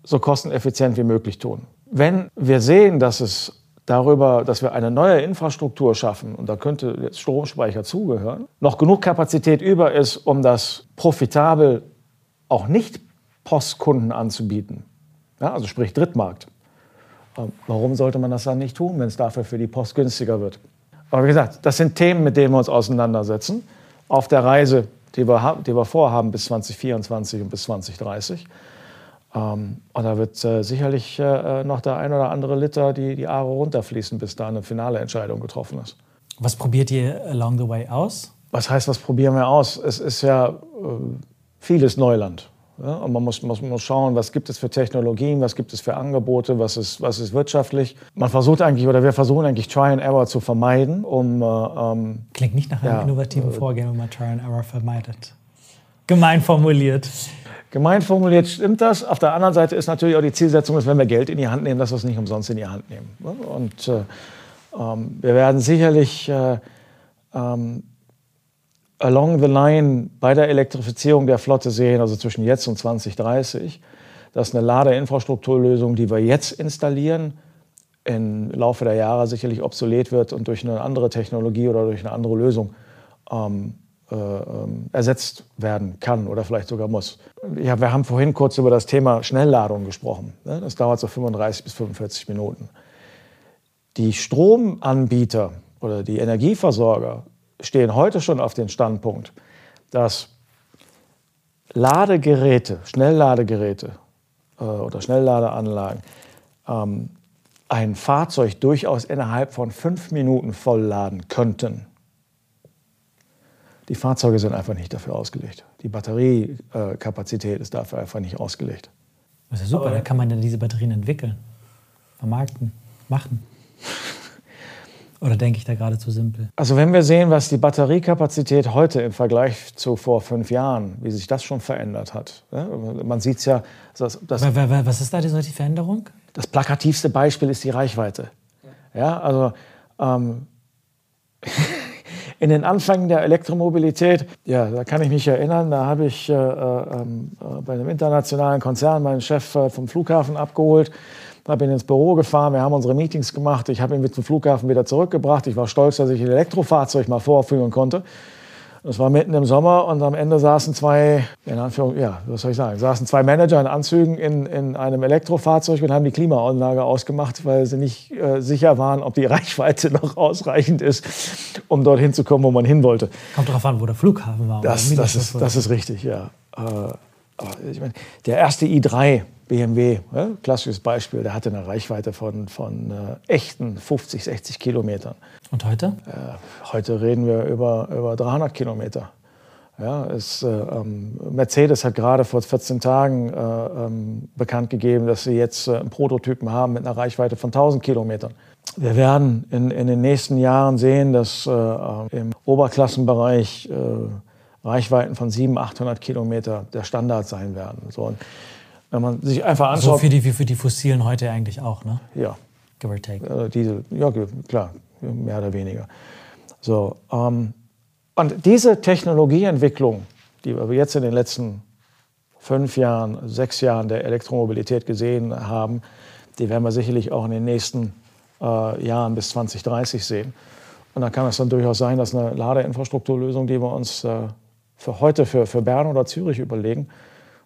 so kosteneffizient wie möglich tun. Wenn wir sehen, dass es darüber, dass wir eine neue Infrastruktur schaffen, und da könnte jetzt Stromspeicher zugehören, noch genug Kapazität über ist, um das profitabel auch nicht Postkunden anzubieten. Ja, also sprich Drittmarkt. Ähm, warum sollte man das dann nicht tun, wenn es dafür für die Post günstiger wird? Aber wie gesagt, das sind Themen, mit denen wir uns auseinandersetzen auf der Reise, die wir, die wir vorhaben bis 2024 und bis 2030. Ähm, und da wird äh, sicherlich äh, noch der ein oder andere Liter die, die Aare runterfließen, bis da eine finale Entscheidung getroffen ist. Was probiert ihr along the way aus? Was heißt, was probieren wir aus? Es ist ja äh, vieles Neuland. Ja, und man muss, muss, muss schauen, was gibt es für Technologien, was gibt es für Angebote, was ist, was ist wirtschaftlich. Man versucht eigentlich, oder wir versuchen eigentlich Try and Error zu vermeiden, um... Äh, ähm, Klingt nicht nach einem ja, innovativen äh, Vorgehen, wenn man Try and Error vermeidet. Gemein formuliert. Gemein formuliert stimmt das. Auf der anderen Seite ist natürlich auch die Zielsetzung, dass wenn wir Geld in die Hand nehmen, dass wir es nicht umsonst in die Hand nehmen. Und äh, ähm, wir werden sicherlich äh, ähm, along the line bei der Elektrifizierung der Flotte sehen, also zwischen jetzt und 2030, dass eine Ladeinfrastrukturlösung, die wir jetzt installieren, im Laufe der Jahre sicherlich obsolet wird und durch eine andere Technologie oder durch eine andere Lösung ähm, äh, ähm, ersetzt werden kann oder vielleicht sogar muss. Ja, wir haben vorhin kurz über das Thema Schnellladung gesprochen. Ne? Das dauert so 35 bis 45 Minuten. Die Stromanbieter oder die Energieversorger stehen heute schon auf den Standpunkt, dass Ladegeräte, Schnellladegeräte äh, oder Schnellladeanlagen ähm, ein Fahrzeug durchaus innerhalb von fünf Minuten vollladen könnten. Die Fahrzeuge sind einfach nicht dafür ausgelegt. Die Batteriekapazität ist dafür einfach nicht ausgelegt. Das ist ja super, da kann man dann diese Batterien entwickeln, vermarkten, machen. [LAUGHS] Oder denke ich da gerade zu simpel? Also wenn wir sehen, was die Batteriekapazität heute im Vergleich zu vor fünf Jahren, wie sich das schon verändert hat. Man sieht es ja. Das, das was ist da die Veränderung? Das plakativste Beispiel ist die Reichweite. Ja, also ähm, in den Anfängen der Elektromobilität, ja, da kann ich mich erinnern, da habe ich äh, äh, bei einem internationalen Konzern meinen Chef äh, vom Flughafen abgeholt bin ich ins Büro gefahren, wir haben unsere Meetings gemacht, ich habe ihn zum Flughafen wieder zurückgebracht. Ich war stolz, dass ich ein Elektrofahrzeug mal vorführen konnte. Es war mitten im Sommer und am Ende saßen zwei, in Anführung, ja, was soll ich sagen, saßen zwei Manager in Anzügen in, in einem Elektrofahrzeug und haben die Klimaanlage ausgemacht, weil sie nicht äh, sicher waren, ob die [LAUGHS] Reichweite noch ausreichend ist, um dorthin zu kommen, wo man hin wollte. Kommt darauf an, wo der Flughafen war. Das, das, ist, das ist richtig, ja. Äh, ich meine, der erste i3, BMW, ja, klassisches Beispiel, der hatte eine Reichweite von, von äh, echten 50, 60 Kilometern. Und heute? Äh, heute reden wir über, über 300 Kilometer. Ja, es, äh, ähm, Mercedes hat gerade vor 14 Tagen äh, ähm, bekannt gegeben, dass sie jetzt äh, einen Prototypen haben mit einer Reichweite von 1000 Kilometern. Wir werden in, in den nächsten Jahren sehen, dass äh, im Oberklassenbereich Reichweiten von 700, 800 Kilometer der Standard sein werden. So, und wenn man sich einfach anschaut. So für die, wie für die Fossilen heute eigentlich auch, ne? Ja. Give or take. Äh, Diesel, ja, klar, mehr oder weniger. So, ähm, und diese Technologieentwicklung, die wir jetzt in den letzten fünf Jahren, sechs Jahren der Elektromobilität gesehen haben, die werden wir sicherlich auch in den nächsten äh, Jahren bis 2030 sehen. Und dann kann es dann durchaus sein, dass eine Ladeinfrastrukturlösung, die wir uns äh, für heute für, für Bern oder Zürich überlegen,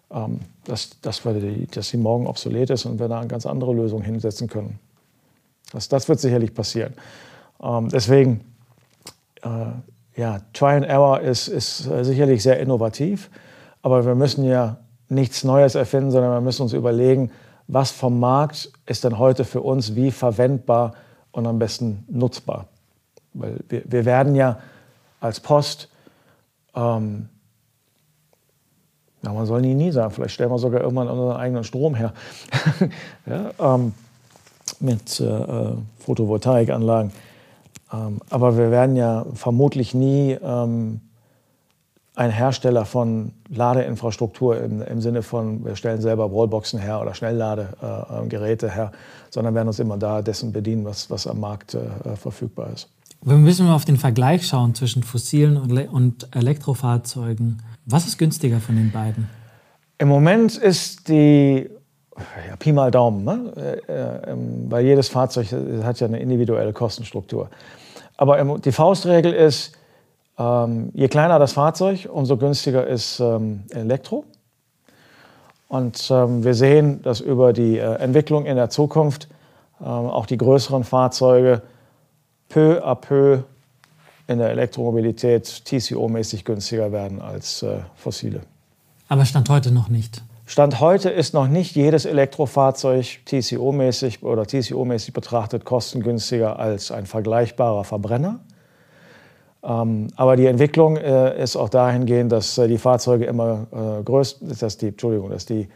ähm, dass, dass, wir die, dass sie morgen obsolet ist und wir da eine ganz andere Lösung hinsetzen können. Das, das wird sicherlich passieren. Ähm, deswegen, äh, ja, Try and Error ist, ist sicherlich sehr innovativ, aber wir müssen ja nichts Neues erfinden, sondern wir müssen uns überlegen, was vom Markt ist denn heute für uns wie verwendbar und am besten nutzbar. Weil wir, wir werden ja als Post ähm, ja, man soll nie, nie sagen. Vielleicht stellen wir sogar irgendwann unseren eigenen Strom her. [LAUGHS] ja, ähm, mit äh, äh, Photovoltaikanlagen. Ähm, aber wir werden ja vermutlich nie ähm, ein Hersteller von Ladeinfrastruktur im, im, Sinne von, wir stellen selber Wallboxen her oder Schnellladegeräte äh, her, sondern werden uns immer da dessen bedienen, was, was am Markt äh, verfügbar ist. Wir müssen mal auf den Vergleich schauen zwischen fossilen und Elektrofahrzeugen. Was ist günstiger von den beiden? Im Moment ist die ja, Pi mal Daumen, ne? äh, äh, weil jedes Fahrzeug hat ja eine individuelle Kostenstruktur. Aber die Faustregel ist, ähm, je kleiner das Fahrzeug, umso günstiger ist ähm, Elektro. Und ähm, wir sehen, dass über die äh, Entwicklung in der Zukunft ähm, auch die größeren Fahrzeuge peu à peu in der Elektromobilität TCO-mäßig günstiger werden als äh, fossile. Aber Stand heute noch nicht. Stand heute ist noch nicht jedes Elektrofahrzeug TCO-mäßig oder TCO-mäßig betrachtet kostengünstiger als ein vergleichbarer Verbrenner. Ähm, aber die Entwicklung äh, ist auch dahingehend, dass äh, die Fahrzeuge immer äh, größer, dass die, Entschuldigung, dass die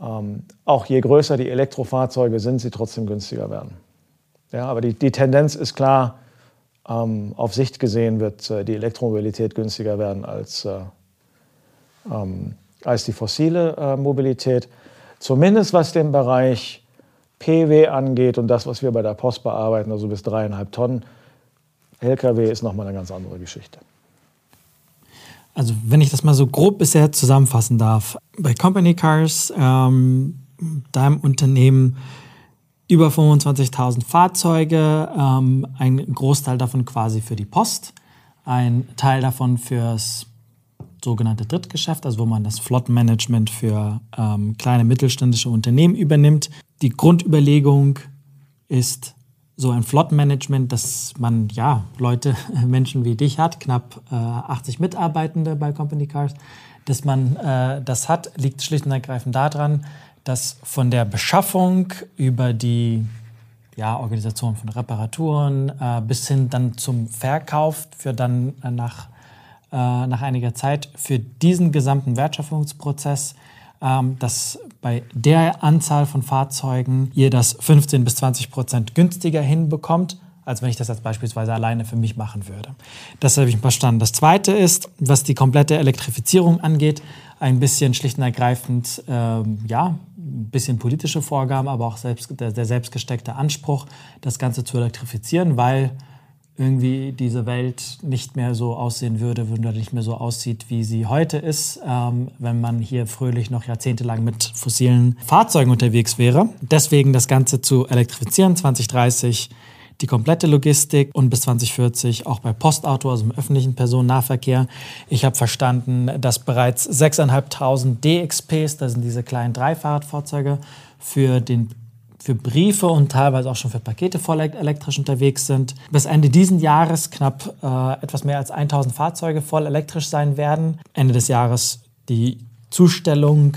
ähm, auch je größer die Elektrofahrzeuge sind, sie trotzdem günstiger werden. Ja, aber die, die Tendenz ist klar, ähm, auf Sicht gesehen wird äh, die Elektromobilität günstiger werden als äh, ähm, als die fossile äh, Mobilität. Zumindest was den Bereich PW angeht und das, was wir bei der Post bearbeiten, also bis dreieinhalb Tonnen. Lkw ist nochmal eine ganz andere Geschichte. Also wenn ich das mal so grob bisher zusammenfassen darf, bei Company Cars, ähm, deinem Unternehmen, über 25.000 Fahrzeuge, ähm, ein Großteil davon quasi für die Post, ein Teil davon fürs sogenannte Drittgeschäft, also wo man das Flottenmanagement für ähm, kleine mittelständische Unternehmen übernimmt. Die Grundüberlegung ist so ein Flottenmanagement, dass man ja Leute, [LAUGHS] Menschen wie dich hat, knapp äh, 80 Mitarbeitende bei Company Cars, dass man äh, das hat, liegt schlicht und ergreifend daran, dass von der Beschaffung über die ja, Organisation von Reparaturen äh, bis hin dann zum Verkauf für dann äh, nach äh, nach einiger Zeit für diesen gesamten Wertschöpfungsprozess, ähm, dass bei der Anzahl von Fahrzeugen ihr das 15 bis 20 Prozent günstiger hinbekommt, als wenn ich das jetzt beispielsweise alleine für mich machen würde. Das habe ich verstanden. Das Zweite ist, was die komplette Elektrifizierung angeht, ein bisschen schlicht und ergreifend, ähm, ja, ein bisschen politische Vorgaben, aber auch selbst, der, der selbstgesteckte Anspruch, das Ganze zu elektrifizieren, weil irgendwie diese Welt nicht mehr so aussehen würde, wenn nicht mehr so aussieht, wie sie heute ist, ähm, wenn man hier fröhlich noch jahrzehntelang mit fossilen Fahrzeugen unterwegs wäre. Deswegen das Ganze zu elektrifizieren, 2030 die komplette Logistik und bis 2040 auch bei Postauto, also im öffentlichen Personennahverkehr. Ich habe verstanden, dass bereits 6.500 DXPs, das sind diese kleinen Dreifahrradfahrzeuge, für den für Briefe und teilweise auch schon für Pakete voll elektrisch unterwegs sind. Bis Ende dieses Jahres knapp äh, etwas mehr als 1000 Fahrzeuge voll elektrisch sein werden. Ende des Jahres die Zustellung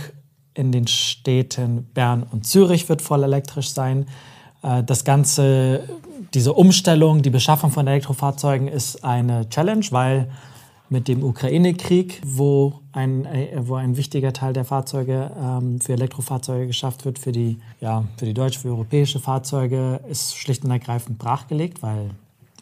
in den Städten Bern und Zürich wird voll elektrisch sein. Äh, das Ganze, diese Umstellung, die Beschaffung von Elektrofahrzeugen ist eine Challenge, weil mit dem Ukraine-Krieg, wo ein, äh, wo ein wichtiger Teil der Fahrzeuge ähm, für Elektrofahrzeuge geschafft wird, für die, ja, für die deutsche, für europäische Fahrzeuge, ist schlicht und ergreifend brachgelegt, weil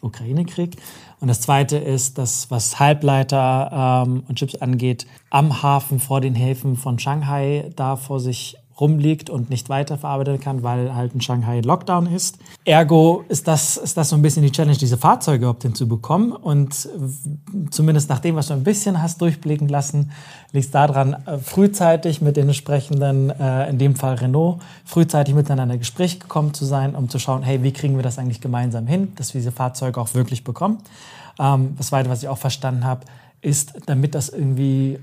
Ukraine-Krieg. Und das Zweite ist, dass was Halbleiter ähm, und Chips angeht, am Hafen vor den Häfen von Shanghai da vor sich rumliegt und nicht weiterverarbeitet kann, weil halt in Shanghai Lockdown ist. Ergo ist das, ist das so ein bisschen die Challenge, diese Fahrzeuge überhaupt hinzubekommen. Und zumindest nach dem, was du ein bisschen hast durchblicken lassen, liegt es daran, äh, frühzeitig mit den entsprechenden, äh, in dem Fall Renault, frühzeitig miteinander in Gespräch gekommen zu sein, um zu schauen, hey, wie kriegen wir das eigentlich gemeinsam hin, dass wir diese Fahrzeuge auch wirklich bekommen. Ähm, das Zweite, was ich auch verstanden habe, ist, damit das irgendwie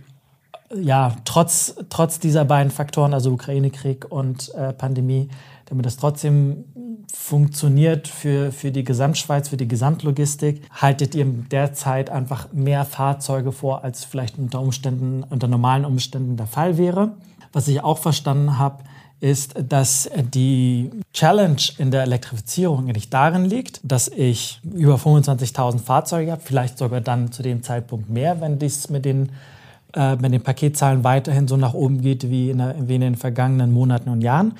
ja, trotz, trotz dieser beiden Faktoren, also Ukraine-Krieg und äh, Pandemie, damit das trotzdem funktioniert für, für die Gesamtschweiz, für die Gesamtlogistik, haltet ihr derzeit einfach mehr Fahrzeuge vor, als vielleicht unter Umständen, unter normalen Umständen der Fall wäre. Was ich auch verstanden habe, ist, dass die Challenge in der Elektrifizierung eigentlich darin liegt, dass ich über 25.000 Fahrzeuge habe, vielleicht sogar dann zu dem Zeitpunkt mehr, wenn dies mit den äh, wenn die Paketzahlen weiterhin so nach oben geht wie in, der, wie in den vergangenen Monaten und Jahren,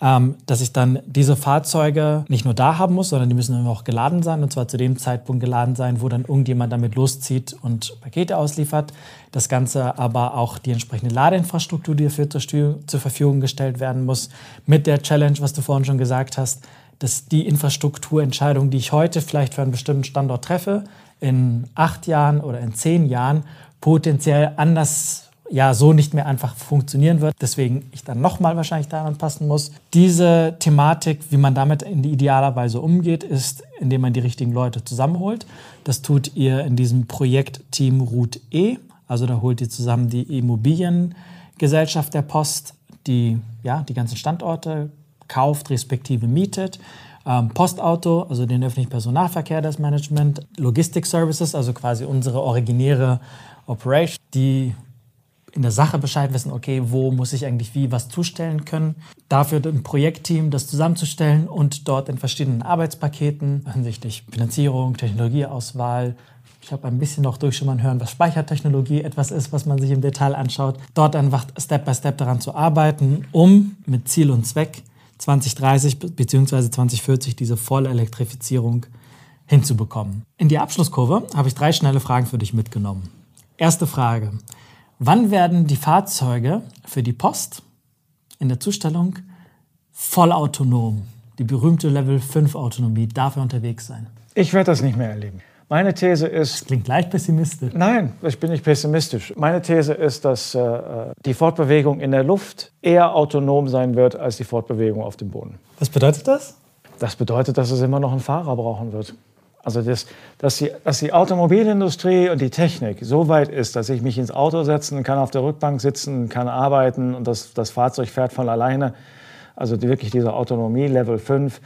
ähm, dass ich dann diese Fahrzeuge nicht nur da haben muss, sondern die müssen auch geladen sein und zwar zu dem Zeitpunkt geladen sein, wo dann irgendjemand damit loszieht und Pakete ausliefert. Das Ganze aber auch die entsprechende Ladeinfrastruktur, die dafür zur Verfügung gestellt werden muss, mit der Challenge, was du vorhin schon gesagt hast, dass die Infrastrukturentscheidung, die ich heute vielleicht für einen bestimmten Standort treffe, in acht Jahren oder in zehn Jahren potenziell anders ja so nicht mehr einfach funktionieren wird. Deswegen ich dann nochmal wahrscheinlich daran passen muss. Diese Thematik, wie man damit in idealerweise umgeht, ist, indem man die richtigen Leute zusammenholt. Das tut ihr in diesem Projekt Team Route E. Also da holt ihr zusammen die Immobiliengesellschaft der Post, die ja, die ganzen Standorte kauft, respektive mietet. Ähm, Postauto, also den öffentlichen Personalverkehr, das Management, Logistic Services, also quasi unsere originäre Operation, die in der Sache Bescheid wissen, okay, wo muss ich eigentlich wie was zustellen können. Dafür ein Projektteam, das zusammenzustellen und dort in verschiedenen Arbeitspaketen hinsichtlich Finanzierung, Technologieauswahl. Ich habe ein bisschen noch durchschimmern hören, was Speichertechnologie etwas ist, was man sich im Detail anschaut. Dort einfach Step by Step daran zu arbeiten, um mit Ziel und Zweck 2030 bzw. 2040 diese Vollelektrifizierung hinzubekommen. In die Abschlusskurve habe ich drei schnelle Fragen für dich mitgenommen. Erste Frage. Wann werden die Fahrzeuge für die Post in der Zustellung vollautonom, die berühmte Level 5 Autonomie, dafür unterwegs sein? Ich werde das nicht mehr erleben. Meine These ist. Das klingt leicht pessimistisch. Nein, ich bin nicht pessimistisch. Meine These ist, dass äh, die Fortbewegung in der Luft eher autonom sein wird als die Fortbewegung auf dem Boden. Was bedeutet das? Das bedeutet, dass es immer noch einen Fahrer brauchen wird. Also, das, dass, die, dass die Automobilindustrie und die Technik so weit ist, dass ich mich ins Auto setzen kann, auf der Rückbank sitzen, kann arbeiten und das, das Fahrzeug fährt von alleine. Also die, wirklich diese Autonomie Level 5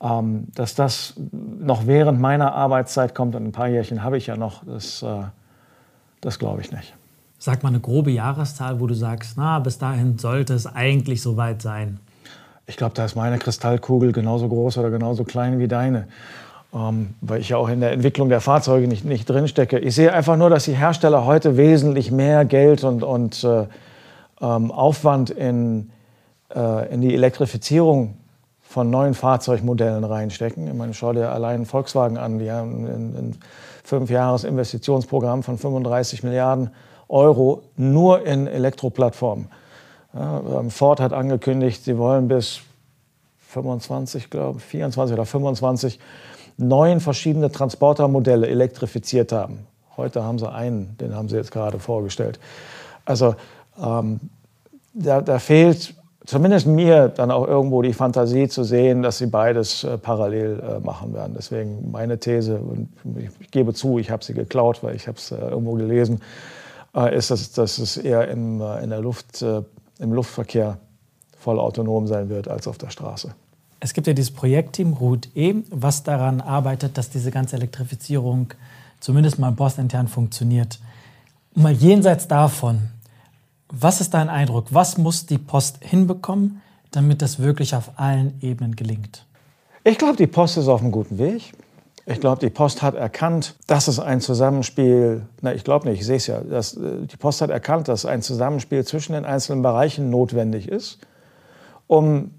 ähm, dass das noch während meiner Arbeitszeit kommt, und ein paar Jährchen habe ich ja noch, das, äh, das glaube ich nicht. Sag mal eine grobe Jahreszahl, wo du sagst, na, bis dahin sollte es eigentlich soweit sein. Ich glaube, da ist meine Kristallkugel genauso groß oder genauso klein wie deine. Ähm, weil ich ja auch in der Entwicklung der Fahrzeuge nicht, nicht drinstecke. Ich sehe einfach nur, dass die Hersteller heute wesentlich mehr Geld und, und äh, ähm, Aufwand in, äh, in die Elektrifizierung von neuen Fahrzeugmodellen reinstecken. Ich meine, schau dir allein Volkswagen an, die haben ein, ein fünf Jahres Investitionsprogramm von 35 Milliarden Euro nur in Elektroplattformen. Ja, ähm, Ford hat angekündigt, sie wollen bis 25, glaube 24 oder 25 neun verschiedene Transportermodelle elektrifiziert haben. Heute haben sie einen, den haben sie jetzt gerade vorgestellt. Also ähm, da, da fehlt zumindest mir dann auch irgendwo die Fantasie zu sehen, dass sie beides äh, parallel äh, machen werden. Deswegen meine These, und ich, ich gebe zu, ich habe sie geklaut, weil ich habe es äh, irgendwo gelesen, äh, ist, dass, dass es eher im, äh, in der Luft, äh, im Luftverkehr voll autonom sein wird als auf der Straße. Es gibt ja dieses Projektteam Route E, was daran arbeitet, dass diese ganze Elektrifizierung zumindest mal postintern funktioniert. Mal jenseits davon, was ist dein Eindruck? Was muss die Post hinbekommen, damit das wirklich auf allen Ebenen gelingt? Ich glaube, die Post ist auf einem guten Weg. Ich glaube, die Post hat erkannt, dass es ein Zusammenspiel, na, ich glaube nicht, ich sehe es ja, dass, äh, die Post hat erkannt, dass ein Zusammenspiel zwischen den einzelnen Bereichen notwendig ist, um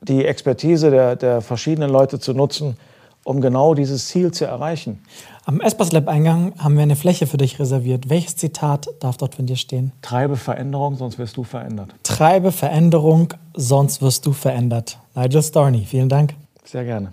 die Expertise der, der verschiedenen Leute zu nutzen, um genau dieses Ziel zu erreichen. Am Espas Lab Eingang haben wir eine Fläche für dich reserviert. Welches Zitat darf dort von dir stehen? Treibe Veränderung, sonst wirst du verändert. Treibe Veränderung, sonst wirst du verändert. Nigel Storney, vielen Dank. Sehr gerne.